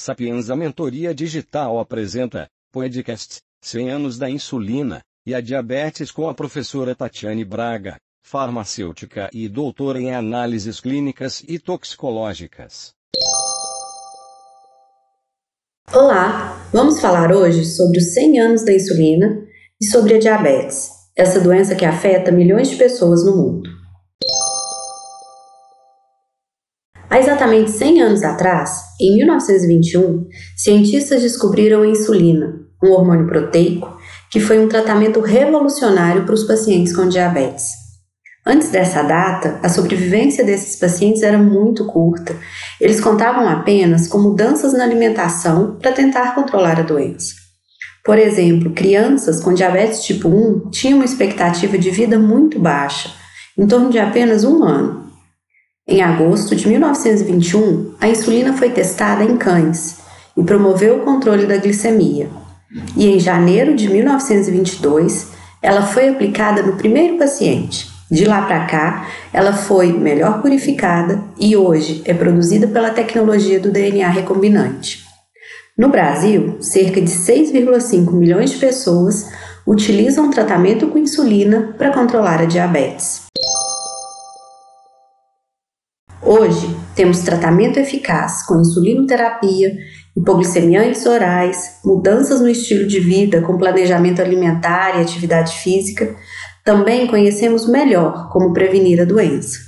Sapienza Mentoria Digital apresenta podcast 100 anos da insulina e a diabetes com a professora Tatiane Braga, farmacêutica e doutora em análises clínicas e toxicológicas. Olá, vamos falar hoje sobre os 100 anos da insulina e sobre a diabetes, essa doença que afeta milhões de pessoas no mundo. Há exatamente 100 anos atrás, em 1921, cientistas descobriram a insulina, um hormônio proteico que foi um tratamento revolucionário para os pacientes com diabetes. Antes dessa data, a sobrevivência desses pacientes era muito curta. Eles contavam apenas com mudanças na alimentação para tentar controlar a doença. Por exemplo, crianças com diabetes tipo 1 tinham uma expectativa de vida muito baixa, em torno de apenas um ano. Em agosto de 1921, a insulina foi testada em cães e promoveu o controle da glicemia. E em janeiro de 1922, ela foi aplicada no primeiro paciente. De lá para cá, ela foi melhor purificada e hoje é produzida pela tecnologia do DNA recombinante. No Brasil, cerca de 6,5 milhões de pessoas utilizam tratamento com insulina para controlar a diabetes. Hoje, temos tratamento eficaz com insulinoterapia, hipoglicemiantes orais, mudanças no estilo de vida com planejamento alimentar e atividade física. Também conhecemos melhor como prevenir a doença,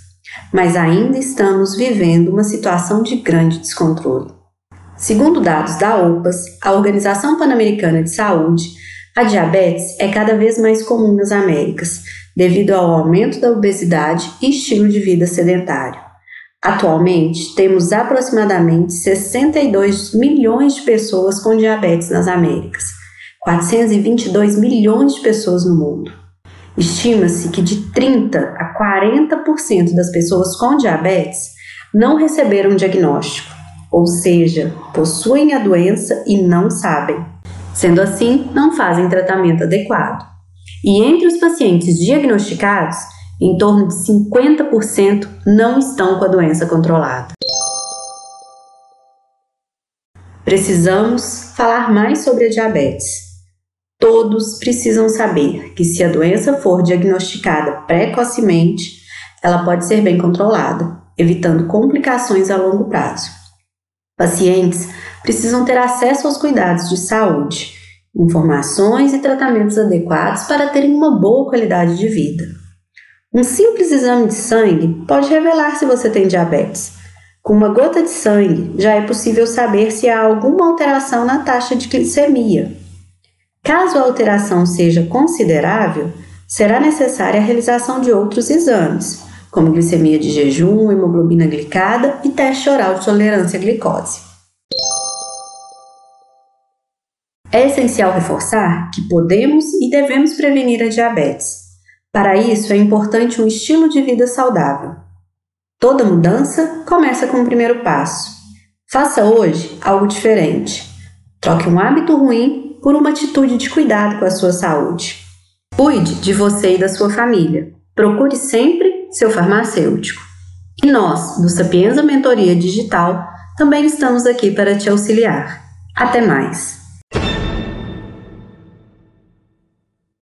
mas ainda estamos vivendo uma situação de grande descontrole. Segundo dados da OPAS, a Organização Pan-Americana de Saúde, a diabetes é cada vez mais comum nas Américas, devido ao aumento da obesidade e estilo de vida sedentário. Atualmente, temos aproximadamente 62 milhões de pessoas com diabetes nas Américas, 422 milhões de pessoas no mundo. Estima-se que de 30 a 40% das pessoas com diabetes não receberam diagnóstico, ou seja, possuem a doença e não sabem. Sendo assim, não fazem tratamento adequado. E entre os pacientes diagnosticados, em torno de 50% não estão com a doença controlada. Precisamos falar mais sobre a diabetes. Todos precisam saber que, se a doença for diagnosticada precocemente, ela pode ser bem controlada, evitando complicações a longo prazo. Pacientes precisam ter acesso aos cuidados de saúde, informações e tratamentos adequados para terem uma boa qualidade de vida. Um simples exame de sangue pode revelar se você tem diabetes. Com uma gota de sangue, já é possível saber se há alguma alteração na taxa de glicemia. Caso a alteração seja considerável, será necessária a realização de outros exames, como glicemia de jejum, hemoglobina glicada e teste oral de tolerância à glicose. É essencial reforçar que podemos e devemos prevenir a diabetes para isso, é importante um estilo de vida saudável. Toda mudança começa com o primeiro passo. Faça hoje algo diferente. Troque um hábito ruim por uma atitude de cuidado com a sua saúde. Cuide de você e da sua família. Procure sempre seu farmacêutico. E nós, do Sapienza Mentoria Digital, também estamos aqui para te auxiliar. Até mais!